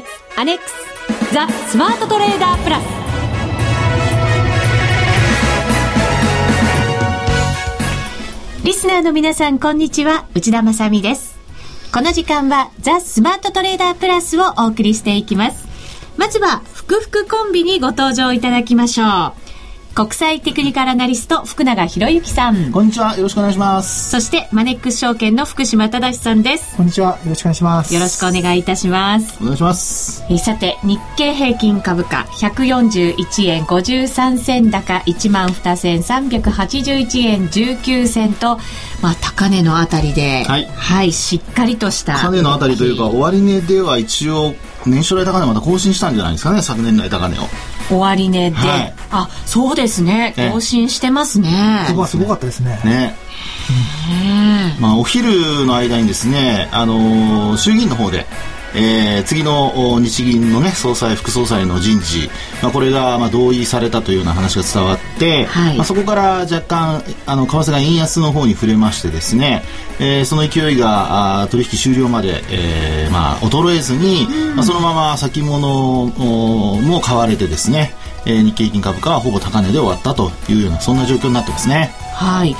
月アネックスザ・スマートトレーダープラスリスナーの皆さんこんにちは。内田まさです。この時間はザ・スマートトレーダープラスをお送りしていきます。まずは福福コンビにご登場いただきましょう。国際テクニカルアナリスト福永博之さん。こんにちは。よろしくお願いします。そしてマネックス証券の福島正さんです。こんにちは。よろしくお願いします。よろしくお願いいたします。お願いします。さて日経平均株価141円53銭高1万2381円19銭とまあ高値のあたりではい、はい、しっかりとした。高値のあたりというか終値では一応年初来高値また更新したんじゃないですかね昨年来高値を終値で、はい、あそうですね。更新してますね。ここはすごかったですね。ね。まあ、お昼の間にですね、あのー、衆議院の方で、えー、次の日銀の、ね、総裁、副総裁の人事、まあ、これがまあ同意されたというような話が伝わって、はい、まあ、そこから若干あの為替が円安の方に触れましてですね、えー、その勢いがあ取引終了まで、えーまあ、衰えずに、うん、まあ、そのまま先物も買われてですね、えー、日経平均株価はほぼ高値で終わったというようなそんな状況になってますね。はい、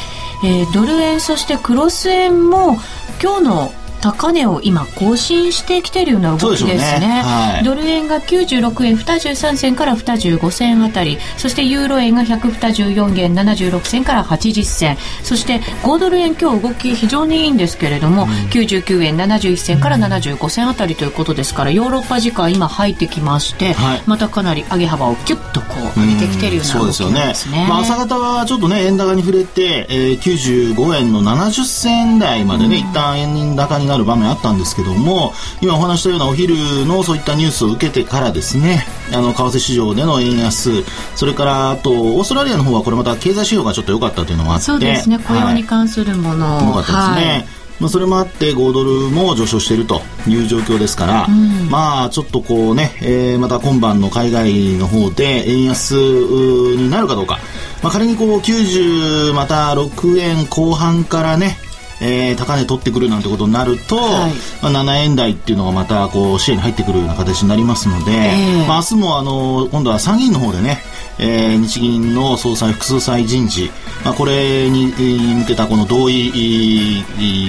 えー、ドル円そしてクロス円も今日の高値を今更新してきているような動きですね、ね。はい、ドル円が96円23銭から25銭あたり。そしてユーロ円が124円76銭から80銭。そして5ドル円今日動き非常にいいんですけれども、うん、99円71銭から75銭あたりということですからヨーロッパ時間今入ってきまして、はい、またかなり上げ幅をキュッとこう上げてきているような動きですね,、ですね。まあ、朝方はちょっとね円高に触れて、えー、95円の70銭台までね、うん、一旦円高になる場面あったんですけども今お話したようなお昼のそういったニュースを受けてからですねあの為替市場での円安それからあとオーストラリアの方はこれまた経済指標がちょっと良かったというのもあってそうですね。雇用に関するもの、はい、良かったですね、はい。まあ、それもあって5ドルも上昇しているという状況ですから、うん、まあちょっとこうね、えー、また今晩の海外の方で円安になるかどうか、まあ、仮にこう90また6円後半からねえー、高値取ってくるなんてことになると、はい、まあ、7円台っていうのがまたこう視野に入ってくるような形になりますので、えー、まあ、明日もあの今度は参議院の方でね、えー、日銀の総裁副総裁人事、まあ、これに向けたこの同意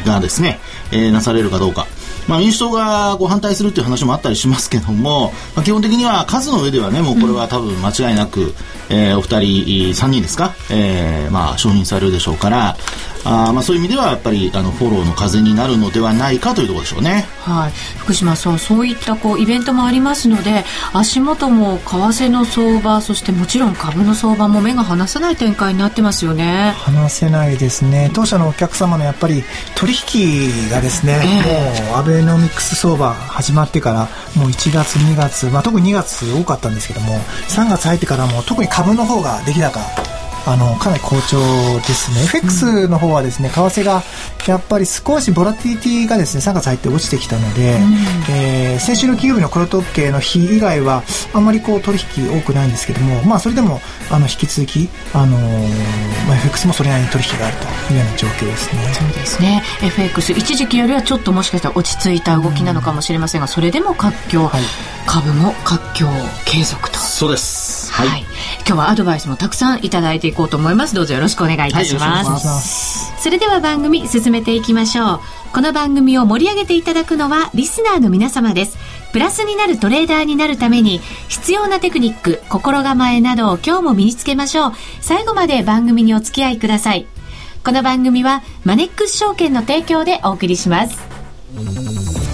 がですね、えー、なされるかどうか。まあ、民主党がこう反対するという話もあったりしますけども、まあ、基本的には数の上ではねもうこれは多分間違いなく、うん、えー、お二人3人ですか、えーまあ、承認されるでしょうからあまあそういう意味ではやっぱりあのフォローの風になるのではないかというところでしょうね。はい、福島さんそういったこうイベントもありますので足元も為替の相場そしてもちろん株の相場も目が離せない展開になってますよね。離せないですね。当社のお客様のやっぱり取引がですね、えー、もうアベノミクス相場始まってからもう1月2月、まあ、特に2月多かったんですけども3月入ってからも特に株の方が出来高あのかなり好調ですね、FX の方はですね為替がやっぱり少しボラティリティがですね3月入って落ちてきたので、うん、えー、先週の金曜日の黒時計の日以外はあんまりこう取引多くないんですけども、まあ、それでもあの引き続き、あのー、まあ、FX もそれなりに取引があるというような状況ですね。そうですね。FX 一時期よりはちょっともしかしたら落ち着いた動きなのかもしれませんが、それでも活況、はい、株も活況継続と。そうです。はい、はい今日はアドバイスもたくさんいただいていこうと思います。どうぞよろしくお願いいたします、はい、それでは番組進めていきましょう。この番組を盛り上げていただくのはリスナーの皆様です。プラスになるトレーダーになるために必要なテクニック心構えなどを今日も身につけましょう。最後まで番組にお付き合いください。この番組はマネックス証券の提供でお送りします。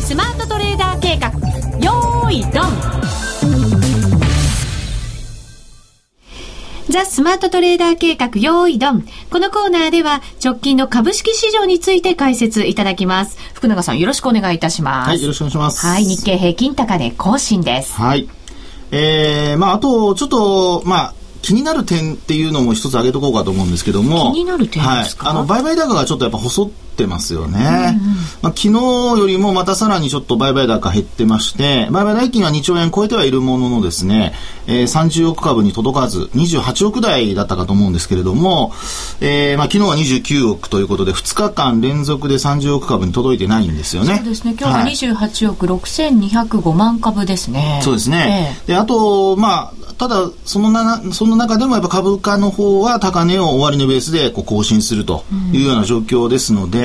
スマートトレーダー計画よーいドンザ・スマートトレーダー計画用意ドン。このコーナーでは直近の株式市場について解説いただきます。福永さんよろしくお願いいたします。はい、よろしくお願いします。はい、日経平均高値更新です。はい。えー、まああと、ちょっと、まあ、気になる点っていうのも一つ挙げとこうかと思うんですけども。気になる点ですか、はい、あの、売買高がちょっとやっぱ細ってますよね。うんうん、まあ、昨日よりもまたさらにちょっと売買高減ってまして、売買代金は2兆円超えてはいるもののですね、えー、30億株に届かず、28億台だったかと思うんですけれども、えー、まあ、昨日は29億ということで、2日間連続で30億株に届いてないんですよね。そうですね。今日は28億6205万株ですね。そうですね。えー、で、あと、まあ、ただ、そのな、その中でもやっぱ株価の方は高値を終値ベースでこう更新するというような状況ですので、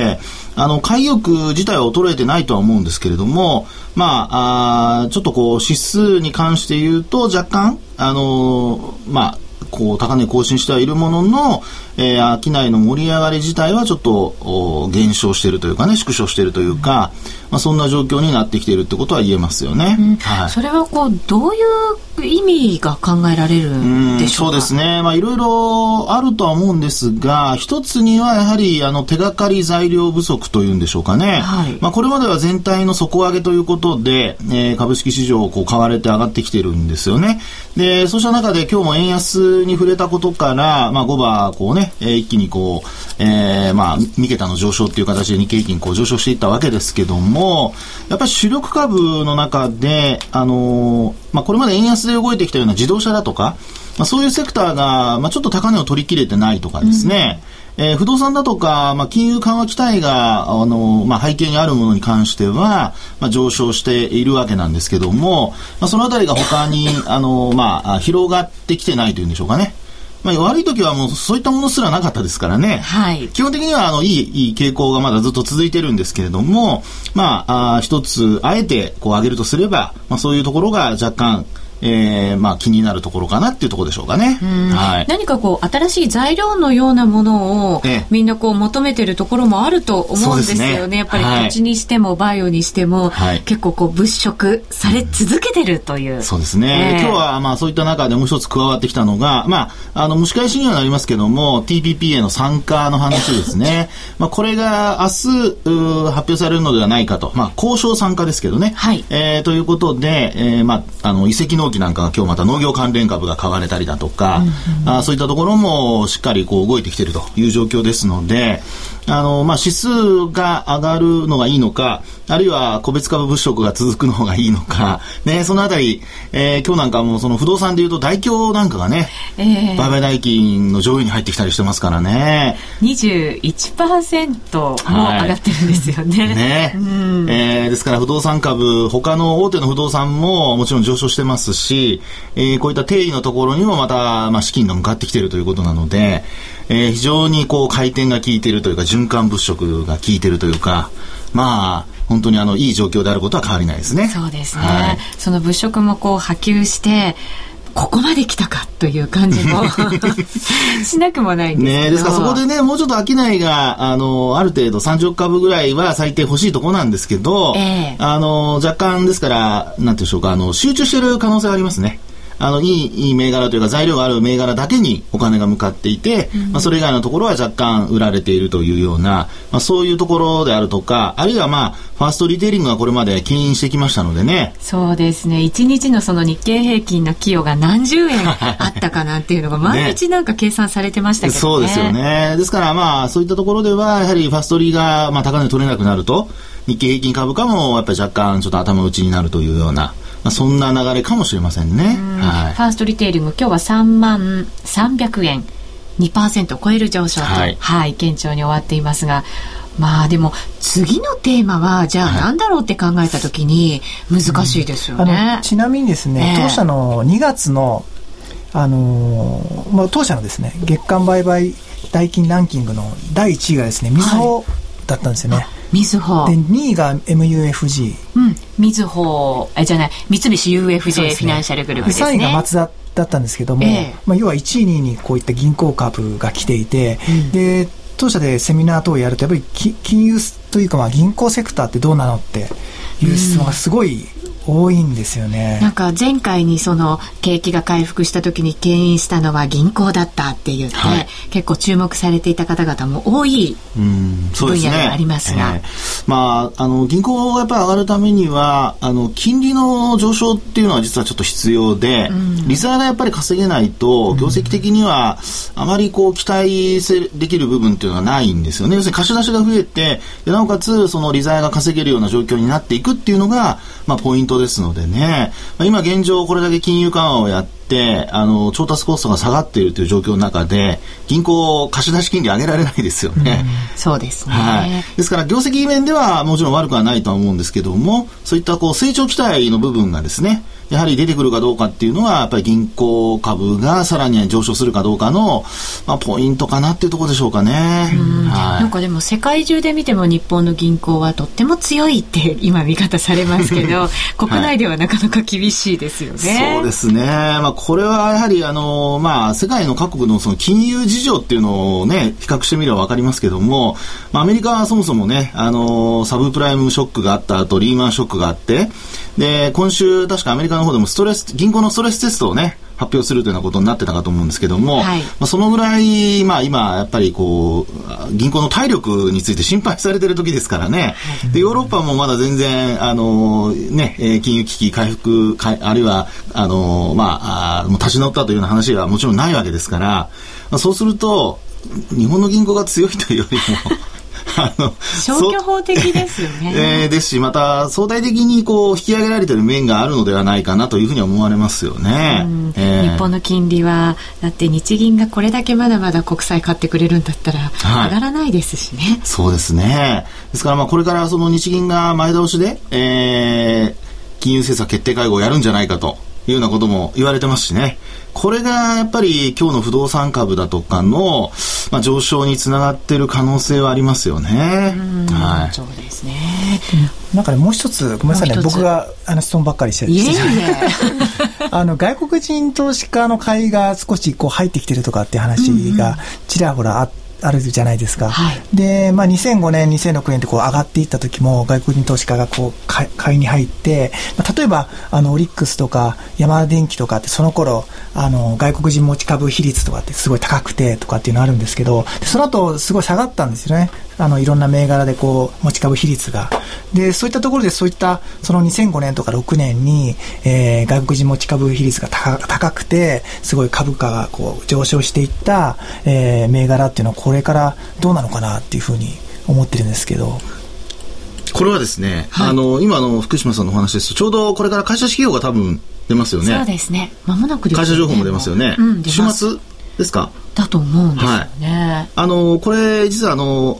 うん、あの、買い欲自体は衰えてないとは思うんですけれども、まあ、あちょっとこう、指数に関して言うと若干、あのまあ、こう高値更新してはいるものの、えー、商いの盛り上がり自体はちょっと減少しているというかね縮小しているというか、まあ、そんな状況になってきているってことは言えますよね。うん、はい、それはこうどういう意味が考えられるんでしょうか？そうですね、まあ、いろいろあるとは思うんですが一つにはやはりあの手がかり材料不足というんでしょうかね、はい、まあ、これまでは全体の底上げということで、えー、株式市場をこう買われて上がってきてるんですよね。でそうした中で今日も円安に触れたことから、まあ、5番こうね、えー、一気にこう、えー、まあ、三桁の上昇っていう形で日経平均こう上昇していったわけですけども、やっぱり主力株の中で、あのー、まあ、これまで円安で動いてきたような自動車だとか、まあ、そういうセクターが、まあ、ちょっと高値を取り切れてないとかですね、うん、えー、不動産だとか、まあ、金融緩和期待が、あの、まあ、背景にあるものに関しては、まあ、上昇しているわけなんですけども、まあ、そのあたりが他に、あの、まあ、広がってきてないというんでしょうかね。まあ、悪い時はもうそういったものすらなかったですからね。はい。基本的には、あの、いい、いい傾向がまだずっと続いてるんですけれども、まあ、あ一つ、あえて、こう上げるとすれば、まあ、そういうところが若干、えー、まあ気になるところかなっていうところでしょうかね。はい、何かこう新しい材料のようなものを、みんなこう求めてるところもあると思うんですよね。ねやっぱり土地にしてもバイオにしても、はい、結構こう物色され続けてるという。うん、そうですね、えー、今日はまあそういった中でもう一つ加わってきたのが、まああの蒸し返しにはなりますけども TPP への参加の話ですね。まあこれが明日発表されるのではないかと、まあ交渉参加ですけどね。はい。えー、ということで、えー、まああの遺跡なんかが今日また農業関連株が買われたりだとか、うんうん、あそういったところもしっかりこう動いてきているという状況ですので、あの、まあ、指数が上がるのがいいのか、あるいは個別株物色が続くのがいいのか、ね、そのあたり、えー、今日なんかもその不動産でいうと大京なんかがね、えー、売買代金の上位に入ってきたりしてますからね。21%も上がってるんですよね。はい、ね、うん、えー、ですから不動産株、他の大手の不動産ももちろん上昇してますし、えー、こういった定位のところにもまた、まあ、資金が向かってきているということなので、えー、非常にこう回転が効いているというか循環物色が効いているというかまあ本当にあのいい状況であることは変わりないですね。そうですね。はい、その物色もこう波及してここまで来たかという感じも しなくもないんですね。ですからそこでね、もうちょっと商いが、あの、ある程度30億株ぐらいは最低欲しいところなんですけど、えー、あの、若干ですから、なんていうんでしょうか、あの、集中している可能性がありますね。あの、いい、いい銘柄というか材料がある銘柄だけにお金が向かっていて、うん、まあ、それ以外のところは若干売られているというような、まあ、そういうところであるとか、あるいはまあ、ファーストリテイリングがこれまで牽引してきましたのでね。そうですね。1日のその日経平均の寄与が何十円 あったかなっていうのが毎日なんか計算されてましたけどね。そうですよね。ですからまあ、そういったところでは、やはりファーストリがまあ高値取れなくなると、日経平均株価もやっぱり若干ちょっと頭打ちになるというような、まあ、そんな流れかもしれませんね。はい、ファーストリテイリング、今日は3万300円、2%を超える上昇と、はい、はい、堅調に終わっていますが、まあでも次のテーマはじゃあ何だろうって考えた時に難しいですよね。はいうん、ちなみにですね、当社の2月のあのー、まあ、当社のですね月間売買代金ランキングの第1位がですねみずほだったんですよね。はいみずほ。で、2位が MUFG。うん。みずほ、え、じゃない、三菱 UFJ、ね、フィナンシャルグループですね。3位が松田だったんですけども、えー、まあ、要は1位、2位にこういった銀行株が来ていて、うん、で、当社でセミナー等をやると、やっぱり金融というか、まあ、銀行セクターってどうなのっていう質問がすごい多いんですよね。なんか前回にその景気が回復した時に牽引したのは銀行だったって言って、はい、結構注目されていた方々も多い分野でありますが、ねえ。ー、まあ、あの、銀行がやっぱり上がるためには、あの、金利の上昇っていうのは実はちょっと必要で、うん、利ザヤがやっぱり稼げないと、業績的には、あまりこう、期待できる部分っていうのはないんですよね。要するに貸し出しが増えて、なおかつ、その利ザヤが稼げるような状況になっていくっていうのが、まあ、ポイントですのでね、まあ、今現状これだけ金融緩和をやって、あの、調達コストが下がっているという状況の中で、銀行貸し出し金利上げられないですよね。うん、そうですね。はい。ですから、業績面ではもちろん悪くはないとは思うんですけども、そういったこう、成長期待の部分がですね、やはり出てくるかどうかっていうのは、やっぱり銀行株がさらに上昇するかどうかの、まあ、ポイントかなっていうところでしょうかね。はい、なんかでも世界中で見ても日本の銀行はとっても強いって 今見方されますけど、国内ではなかなか厳しいですよね。はい、そうですね。まあこれはやはりあの、まあ世界の各国のその金融事情っていうのをね、比較してみればわかりますけども、まあアメリカはそもそもね、あの、サブプライムショックがあった後、リーマンショックがあって、で、今週確かアメリカの方でもストレス、銀行のストレステストをね、発表するというようなことになってたかと思うんですけども、はい、まあ、そのぐらい、まあ今、やっぱりこう、銀行の体力について心配されてる時ですからね、はい、で、ヨーロッパもまだ全然、あの、ね、金融危機回復、あるいは、あの、まあ、あもう立ち直ったというような話はもちろんないわけですから、まあ、そうすると、日本の銀行が強いというよりもあの消去法的ですよね。えー、ですし、また相対的にこう引き上げられている面があるのではないかなというふうに思われますよね。えー、日本の金利は、だって日銀がこれだけまだまだ国債買ってくれるんだったら、上がらないですしね。はい、そうですね。ですからまあこれからその日銀が前倒しで、えー、金融政策決定会合をやるんじゃないかというようなことも言われてますしね。これがやっぱり今日の不動産株だとかの、まあ、上昇につながっている可能性はありますよね。はい、そうですね。なんかね、もう一つ、ごめんなさいね、僕があの質問ばっかりしてる。いえいえ あの、外国人投資家の買いが少しこう入ってきてるとかっていう話がちらほらあって、あるじゃないですか。はい、で、まあ、2005年、2006年ってこう上がっていった時も外国人投資家がこう買いに入って、まあ、例えばあのオリックスとかヤマダ電機とかってその頃あの外国人持ち株比率とかってすごい高くてとかっていうのあるんですけど、その後すごい下がったんですよね。あのいろんな銘柄でこう持ち株比率が。で、そういったところでそういったその2005年とか6年に、えー、外国人持ち株比率が高くて、すごい株価がこう上昇していった、えー、銘柄っていうのはこれからどうなのかなっていうふうに思ってるんですけど。これはですね、はい、あの、今の福島さんのお話ですと、ちょうどこれから会社指標が多分出ますよね。そうですね。まもなく、ね、会社情報も出ますよね。うん、週末ですか？だと思うんですよね。はい、あの、これ、実はあの、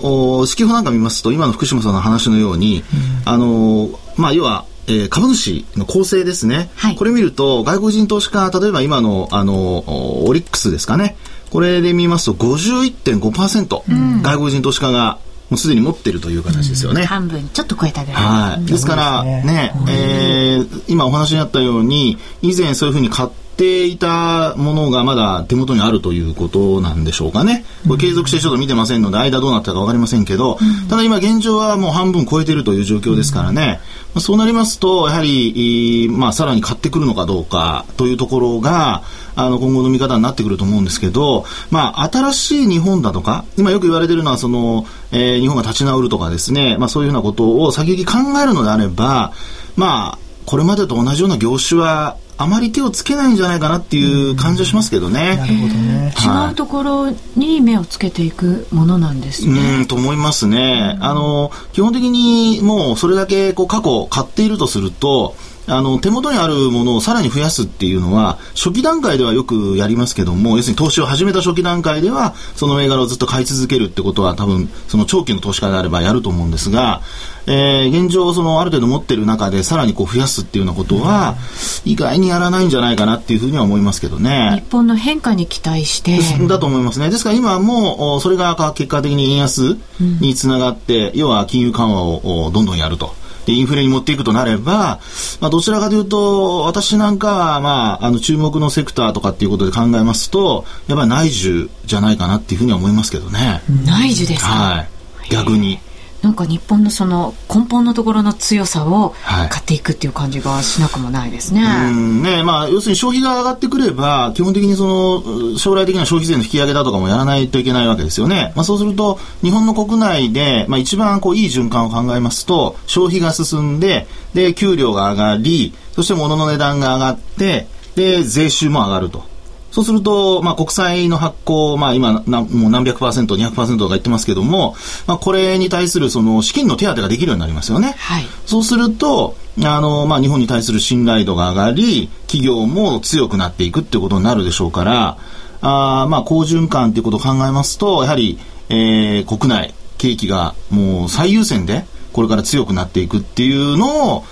指揮法なんか見ますと、今の福島さんの話のように、うん、あの、まあ、要は、えー、株主の構成ですね、はい、これ見ると外国人投資家例えば今のあのオリックスですかねこれで見ますと51.5%、うん、外国人投資家がもうすでに持っているという形ですよね。うん、半分ちょっと超えたぐらい。はい。ですからね、ねえー、今お話にあったように、以前そういうふうに買っていたものがまだ手元にあるということなんでしょうかね。これ継続してちょっと見てませんので、間どうなったかわかりませんけど、ただ今現状はもう半分超えているという状況ですからね。まあ、そうなりますと、やはり、まあ、さらに買ってくるのかどうかというところが、あの、今後の見方になってくると思うんですけど、まあ、新しい日本だとか、今よく言われているのは、その、えー、日本が立ち直るとかですね、まあ、そういうふうなことを先行き考えるのであれば、まあ、これまでと同じような業種はあまり手をつけないんじゃないかなっていう感じはしますけどね。なるほどね。違うところに目をつけていくものなんですね。うん、と思いますね。あの、基本的にもうそれだけこう過去買っているとすると、あの、手元にあるものをさらに増やすっていうのは、初期段階ではよくやりますけども、要するに投資を始めた初期段階では、その銘柄をずっと買い続けるってことは多分、その長期の投資家であればやると思うんですが、えー、現状、そのある程度持ってる中でさらにこう増やすっていうようなことは、意外にやらないんじゃないかなっていうふうには思いますけどね。日本の変化に期待して。だと思いますね。ですから今も、それが結果的に円安につながって、うん、要は金融緩和をどんどんやると。インフレに持っていくとなれば、まあ、どちらかというと、私なんかは、まあ、あの、注目のセクターとかっていうことで考えますと、やっぱり内需じゃないかなっていうふうには思いますけどね。内需ですかはい。逆に。なんか日本のその根本のところの強さを買っていくっていう感じがしなくもないですね。はい、うんねまあ、要するに消費が上がってくれば、基本的にその将来的な消費税の引き上げだとかもやらないといけないわけですよね。まあ、そうすると、日本の国内で、まあ、一番こういい循環を考えますと、消費が進んで、で、給料が上がり、そして物の値段が上がって、で、税収も上がると。そうすると、まあ、国債の発行、まあ、今な、もう何百パーセント、200%とか言ってますけども、まあ、これに対するその資金の手当ができるようになりますよね。はい、そうすると、あの、まあ、日本に対する信頼度が上がり、企業も強くなっていくっていうことになるでしょうから、あまあ、好循環っていうことを考えますと、やはり、えー、国内、景気がもう最優先で、これから強くなっていくっていうのを、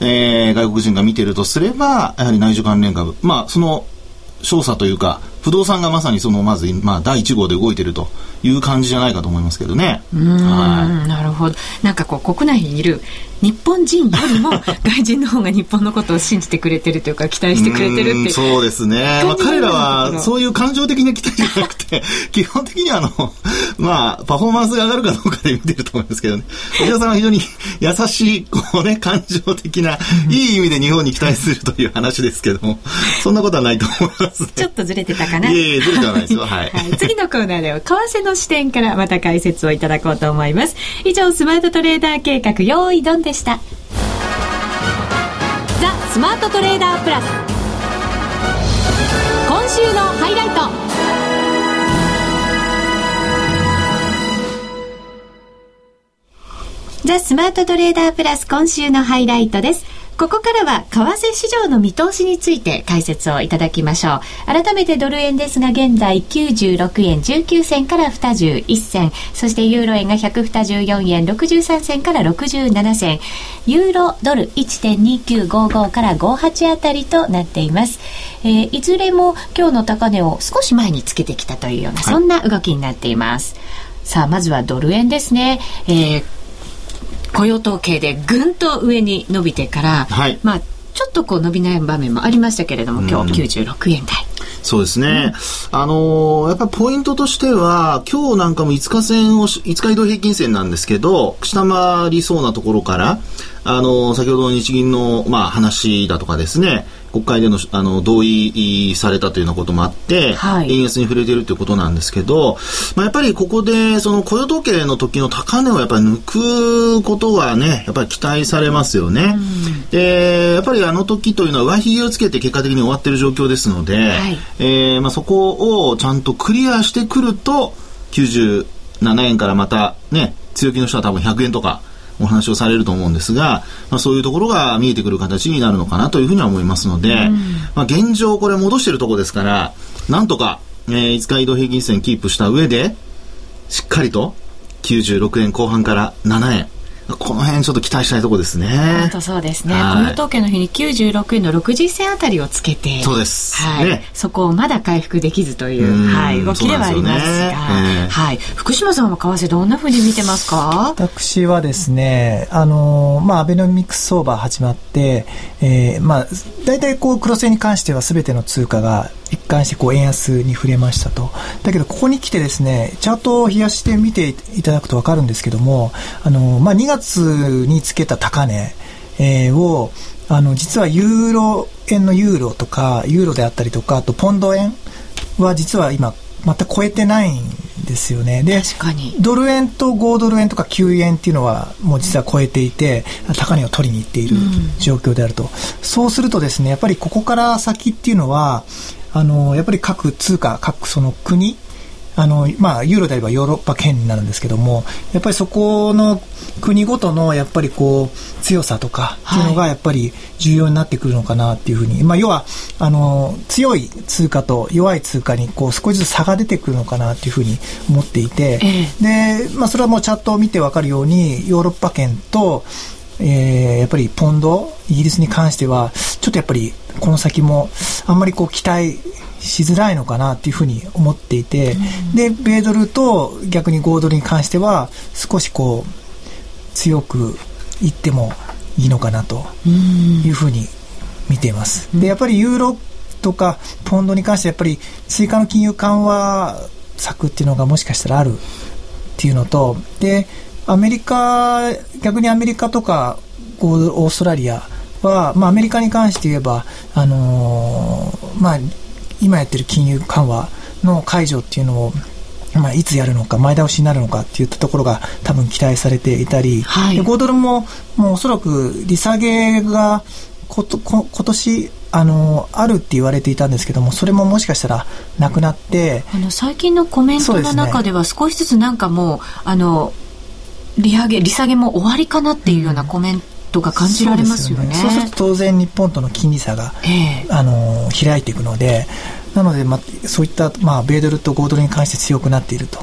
えー、外国人が見てるとすれば、やはり内需関連株。まあ、その、少佐というか、不動産がまさにその、まず、まあ、第1号で動いてると。いう感じじゃないかと思いますけどね。はい、なるほど。なんかこう、国内にいる日本人よりも 外人の方が日本のことを信じてくれてるというか期待してくれてるってそうですね、まあ、彼らはそういう感情的な期待じゃなくて 基本的にはあの、まあ、パフォーマンスが上がるかどうかで見てると思いますけどね。内田さんは非常に優しいこう、ね、感情的ないい意味で日本に期待するという話ですけどもそんなことはないと思います、ね、ちょっとずれてたかな。いえいえずれてはないですよ、はい、はい、次のコーナーでは為替の視点からまた解説をいただこうと思います。以上スマートトレーダー計画用意ドンでした。ザ・スマートトレーダープラス。今週のハイライト。ザ・スマートトレーダープラス今週のハイライトです。ここからは為替市場の見通しについて解説をいただきましょう。改めてドル円ですが現在96円19銭から21銭、そしてユーロ円が124円63銭から67銭、ユーロドル1.2955から58あたりとなっています。えー、いずれも今日の高値を少し前につけてきたというような、そんな動きになっています。さあ、まずはドル円ですね。えー雇用統計でぐんと上に伸びてから、はい、まあちょっとこう伸び悩む場面もありましたけれども、今日96円台。そうですね。うん、あのー、やっぱりポイントとしては、今日なんかも5日線を、5日移動平均線なんですけど、下回りそうなところから、あのー、先ほどの日銀の、まあ、話だとかですね、国会でのあの同意されたというようなこともあって、はい、円安に触れているということなんですけど、まあ、やっぱりここでその雇用統計の時の高値をやっぱり抜くことはね、やっぱり期待されますよね。うん、で、やっぱりあの時というのは上髭をつけて結果的に終わっている状況ですので、はい、えー、まあ、そこをちゃんとクリアしてくると、97円からまたね、強気の人は多分100円とか、お話をされると思うんですが、まあ、そういうところが見えてくる形になるのかなというふうには思いますので、うん、まあ、現状これ戻しているところですから、なんとか、えー、5日移動平均線キープした上で、しっかりと96円後半から7円、この辺ちょっと期待したいところですね。本当そうですね。雇用統計の日に96円の60銭あたりをつけて、そうです。はい。ね、そこをまだ回復できずという、はい、動きではありますが、すねえー、はい。福島さんは為替どんなふうに見てますか？私はですね、あの、まあ、アベノミクス相場始まって、えー、まあ、大体こう、黒線に関しては全ての通貨が一貫してこう円安に触れましたと。だけど、ここに来てですね、チャートを冷やして見ていただくとわかるんですけども、あの、まあ、2月につけた高値、えー、を、あの、実はユーロ円のユーロとか、ユーロであったりとか、あとポンド円は実は今、また超えてないんですよね。で、ドル円と5ドル円とか9円っていうのはもう実は超えていて、高値を取りに行っている状況であると。うん、そうするとですね、やっぱりここから先っていうのは、あの、やっぱり各通貨、各その国、あの、まあ、ユーロであればヨーロッパ圏になるんですけども、やっぱりそこの国ごとの、やっぱりこう、強さとかっていうのが、やっぱり重要になってくるのかなっていうふうに、まあ、要は、あの、強い通貨と弱い通貨に、こう、少しずつ差が出てくるのかなっていうふうに思っていて、で、まあ、それはもうチャットを見てわかるように、ヨーロッパ圏と、えー、やっぱりポンド、イギリスに関しては、ちょっとやっぱりこの先もあんまりこう期待しづらいのかなっていうふうに思っていて、うん、で、米ドルと逆に5ドルに関しては少しこう強くいってもいいのかなというふうに見ています。で、やっぱりユーロとかポンドに関してやっぱり追加の金融緩和策っていうのがもしかしたらあるっていうのと、で、アメリカ、逆にアメリカとか、オーストラリアは、まあ、アメリカに関して言えば、あのー、まあ、今やってる金融緩和の解除っていうのを、まあ、いつやるのか、前倒しになるのかっていったところが多分期待されていたり、はい、5ドルももうおそらく利下げがことこ今年あのあるって言われていたんですけどもそれももしかしたらなくなってあの最近のコメントの中では少しずつなんかもうあの利上げ利下げも終わりかなっていうようなコメントが感じられますよね。そう、ね、すると当然日本との金利差が、えー、あの開いていくのでなので、まあ、そういった、まあ、米ドルと5ドルに関して強くなっていると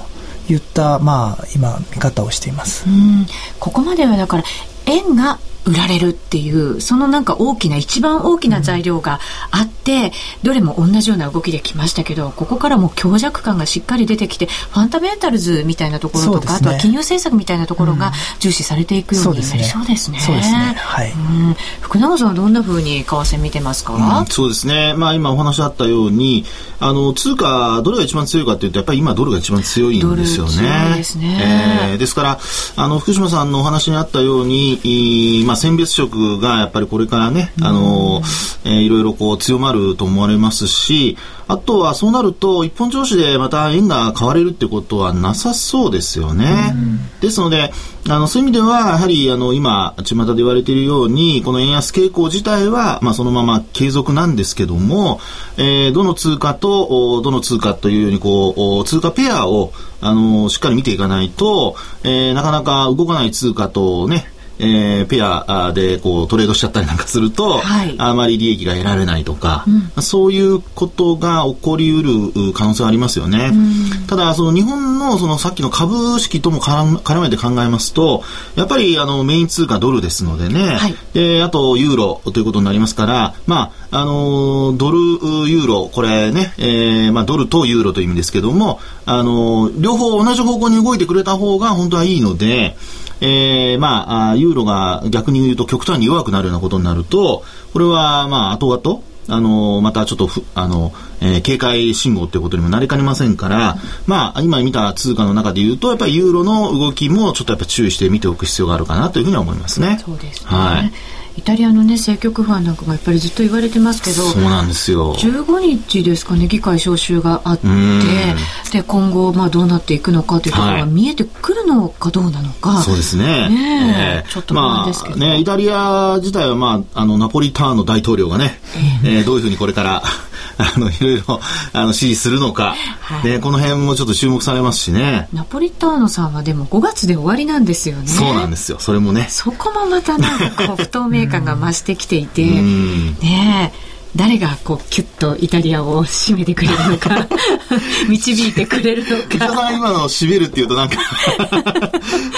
いった、まあ、今見方をしています。うんここまではだから円が売られるっていうそのなんか大きな一番大きな材料があって、どれも同じような動きできましたけどここからも強弱感がしっかり出てきてファンダメンタルズみたいなところとか、ね、あとは金融政策みたいなところが重視されていくようになりそうですね。そうですね。はい。福永さんはどんなふうに為替見てますか、うん、そうですね。まあ今お話あったようにあの通貨どれが一番強いかというとやっぱり今ドルが一番強いんですよね。ですね。えー、ですからあの福島さんのお話にあったように、まあ選別色がやっぱりこれからね、あの、えー、いろいろこう強まると思われますし、あとはそうなると、一本調子でまた円が買われるってことはなさそうですよね。ですので、あの、そういう意味では、やはり、あの、今、巷で言われているように、この円安傾向自体は、まあ、そのまま継続なんですけども、えー、どの通貨と、どの通貨というように、こう、通貨ペアを、あの、しっかり見ていかないと、えー、なかなか動かない通貨とね、えー、ペアでこうトレードしちゃったりなんかすると、はい、あまり利益が得られないとか、うん、そういうことが起こりうる可能性はありますよね。ただ、その日本のそのさっきの株式とも絡めて考えますと、やっぱりあのメイン通貨ドルですのでね、はい、であとユーロということになりますから、まあ、あのドル、ユーロ、これね、えー、まあ、ドルとユーロという意味ですけども、あの両方同じ方向に動いてくれた方が本当はいいので、えー、まあ、ユーロが逆に言うと極端に弱くなるようなことになると、これは、まあ、後々、あの、またちょっとあの、えー、警戒信号っていうことにもなりかねませんから、まあ、今見た通貨の中で言うと、やっぱりユーロの動きもちょっとやっぱ注意して見ておく必要があるかなというふうには思いますね。そうですね。はい。イタリアのね政局不安なんかがやっぱりずっと言われてますけどそうなんですよ。15日ですかね議会招集があってで今後まあどうなっていくのかというところが見えてくるのかどうなのか、はい、そうですね。ね、えー、ちょっと不安ですけど、まあね、イタリア自体は、まあ、あのナポリターノ大統領がね、えー、えー、どういうふうにこれから あの、いろいろ、あの、支持するのか、はい、ね、この辺もちょっと注目されますしね。ナポリターノさんはでも5月で終わりなんですよね。そうなんですよ。それもね。そこもまたなんかこう、不透明感が増してきていて、ね誰がこうキュッとイタリアを締めてくれるのか 導いてくれるのか。さん今の締めるっていうとなんか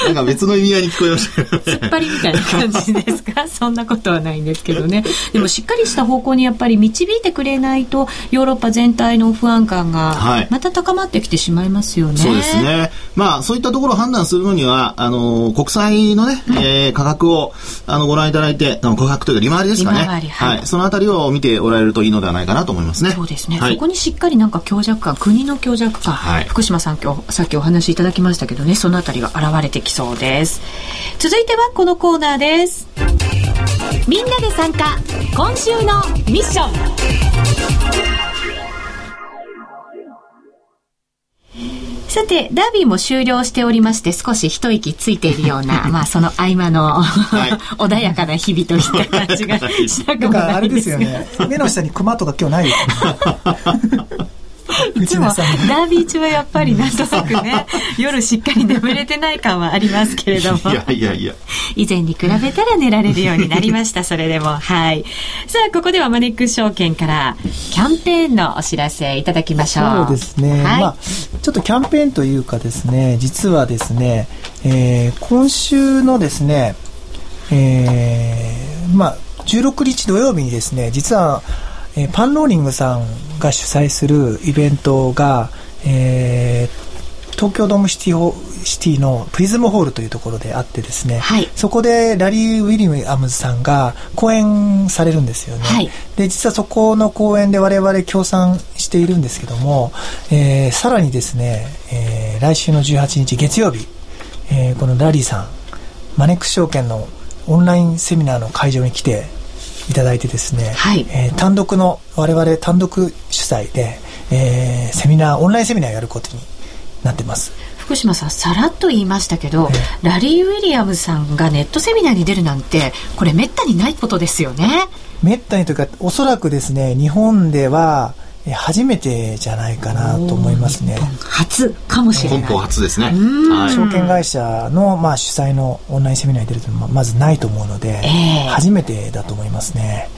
なんか別の意味合いに聞こえましたけど、ね、突っ張りみたいな感じですか？そんなことはないんですけどね。でもしっかりした方向にやっぱり導いてくれないとヨーロッパ全体の不安感がまた高まってきてしまいますよね、はい、そうですね。まあそういったところを判断するのにはあの国債のね、はい、えー、価格をあのご覧いただいて価格というか利回りですかね。はい、はい、そのあたりを見ておられるといいのではないかなと思いますね。そうですね。はい、そこにしっかりなんか強弱感、国の強弱感、はい、福島さん今日さっきお話しいただきましたけどね、そのあたりが現れてきそうです。続いてはこのコーナーです。みんなで参加、今週のミッション。さて、ダービーも終了しておりまして、少し一息ついているような、まあ、その合間の、はい、穏やかな日々といった感じがしなくもないんですが。あれですよね。目の下にクマとか今日ないですね。いつもダービー中はやっぱりなんとなくね、夜しっかり眠れてない感はありますけれども。いやいやいや。以前に比べたら寝られるようになりました、それでも。はい。さあ、ここではマネックス証券からキャンペーンのお知らせいただきましょう。そうですね。はい、まあ、ちょっとキャンペーンというかですね、実はですね、えー、今週のですね、えー、まあ、16日土曜日にですね、実は、えー、パンローリングさんが主催するイベントが、えー、東京ドームシティシティのプリズムホールというところであってですね、はい、そこでラリー・ウィリアムズさんが講演されるんですよね、はい、で実はそこの講演で我々協賛しているんですけども、えー、さらにですね、えー、来週の18日月曜日、ええー、このラリーさんマネックス証券のオンラインセミナーの会場に来ていただいてですね、はい、えー、単独の我々単独主催で、えー、セミナーオンラインセミナーをやることになってます。福島さんさらっと言いましたけど、えー、ラリー・ウィリアムさんがネットセミナーに出るなんてこれめったにないことですよね。めったにというかおそらくですね日本では初めてじゃないかなと思いますね。初かもしれない。本邦初ですね。証券会社の、まあ、主催のオンラインセミナーに出るというのはまずないと思うので、えー、初めてだと思いますね。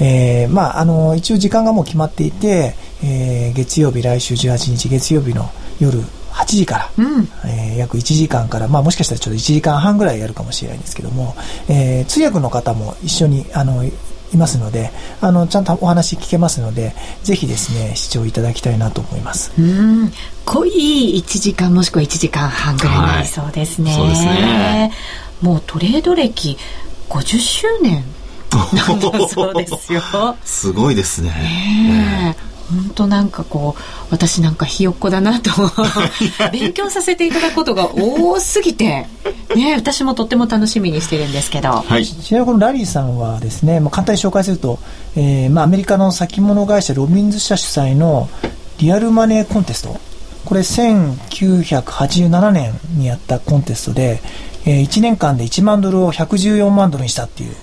えー、まあ、あの、一応時間がもう決まっていて、えー、月曜日、来週18日月曜日の夜8時から、うん、えー、約1時間から、まあ、もしかしたらちょっと1時間半ぐらいやるかもしれないんですけども、えー、通訳の方も一緒にあのいますのであのちゃんとお話聞けますのでぜひですね視聴いただきたいなと思います。うん。濃い1時間もしくは1時間半ぐらいになりそうですね。はい、そうですね。もうトレード歴50周年なんだそうですよ。すごいですね。ね本当なんかこう私なんかひよっこだなと。勉強させていただくことが多すぎて。ね私もとっても楽しみにしてるんですけど、はい、ちなみにこのラリーさんはですね、まあ、簡単に紹介すると、えーまあ、アメリカの先物会社ロビンズ社主催のリアルマネーコンテスト。これ1987年にやったコンテストで、えー、1年間で1万ドルを114万ドルにしたっていう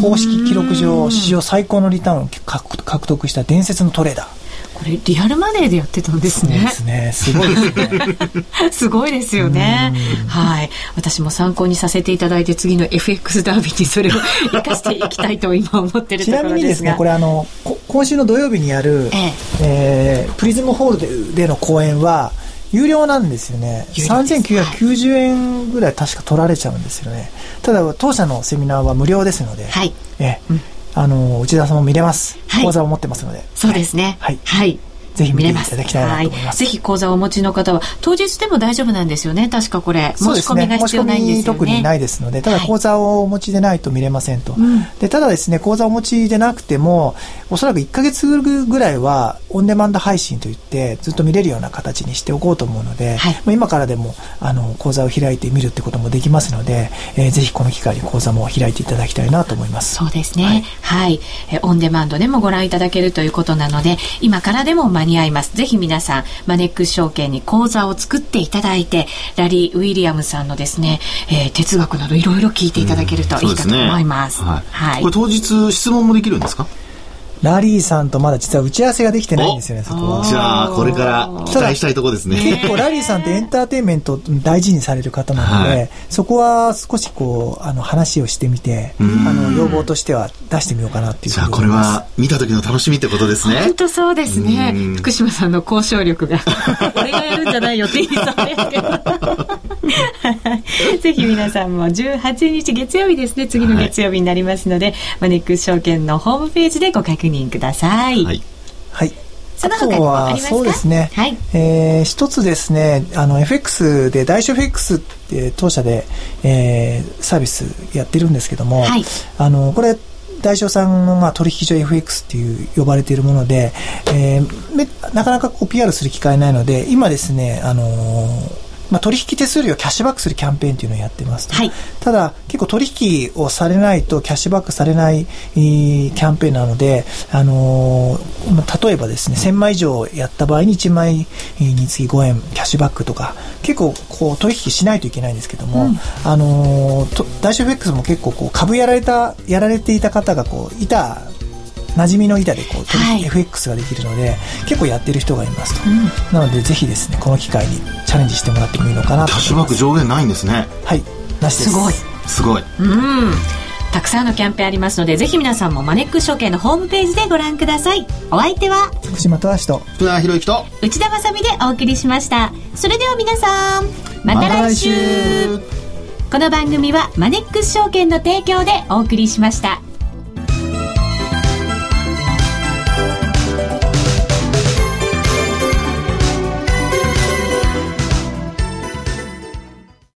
公式記録上史上最高のリターンを獲得した伝説のトレーダーこれリアルマネーでやってたんですね。すね。すごいですね。すごいですよね。はい。私も参考にさせていただいて次の FX ダービーにそれを 生かしていきたいと今思ってるところですが。ちなみにですね、これあの今週の土曜日にやる、えええー、プリズムホールでの公演は。有料なんですよね。3990円ぐらい確か取られちゃうんですよね。ただ、当社のセミナーは無料ですので、はい、え、うん、あの内田さんも見れます、はい、講座を持ってますので。そうですね。はい、はいぜひ見ていただきたいなと思います。ぜひ講座をお持ちの方は当日でも大丈夫なんですよね。確かこれ、申し込みが必要ないんですよね。特にないですので、ただ講座をお持ちでないと見れませんと。はい、でただですね、講座をお持ちでなくても、おそらく1か月ぐらいはオンデマンド配信といってずっと見れるような形にしておこうと思うので、はい、今からでもあの講座を開いてみるってこともできますので、えー、ぜひこの機会に講座も開いていただきたいなと思います。そうですね。はい、はい、えオンデマンドでもご覧いただけるということなので、今からでも間に合います。ぜひ皆さん、マネックス証券に講座を作っていただいて、ラリー・ウィリアムさんのですね、えー、哲学などいろいろ聞いていただけるといいかと思います。うん、すね、はい。はい、これ当日質問もできるんですか？ラリーさんとまだ実は打ち合わせができてないんですよね、そこは。じゃあ、これから期待したいところですね。結構ラリーさんってエンターテインメント大事にされる方なので、はい、そこは少しこう、あの、話をしてみて、あの、要望としては出してみようかなっていうじゃあ、これは見た時の楽しみってことですね。本当そうですね。福島さんの交渉力が、俺がやるんじゃないよって言いそうですけど。ぜひ皆さんも18日月曜日ですね次の月曜日になりますので、はい、マネックス証券のホームページでご確認ください。はい、はい。あとはそうですね、はい、えー、一つですねあの FX で大小 FX って当社で、えー、サービスやってるんですけども、はい、あのこれ大小さんの、まあ、取引所 FX っていう呼ばれているもので、えー、なかなかこう PR する機会ないので今ですね、あのーまあ、取引手数料をキャッシュバックするキャンペーンというのをやってますと、はい、ただ結構取引をされないとキャッシュバックされないキャンペーンなので、あのー、例えばですね1000枚以上やった場合に1枚につき5円キャッシュバックとか結構こう取引しないといけないんですけども、うん、あのー、ダイショフェックスも結構こう株やられたやられていた方がこういた馴染みの板でこう、はい、FX ができるので結構やってる人がいますと、うん、なのでぜひですねこの機会にチャレンジしてもらってもいいのかなと。キャッシュバック上限ないんですね。はい。なしです。すごい。すごい。うん。たくさんのキャンペーンありますのでぜひ皆さんもマネックス証券のホームページでご覧ください。お相手は福島正と。福田博之と内田まさでお送りしました。それでは皆さんまた来週。ま、来週。この番組はマネックス証券の提供でお送りしました。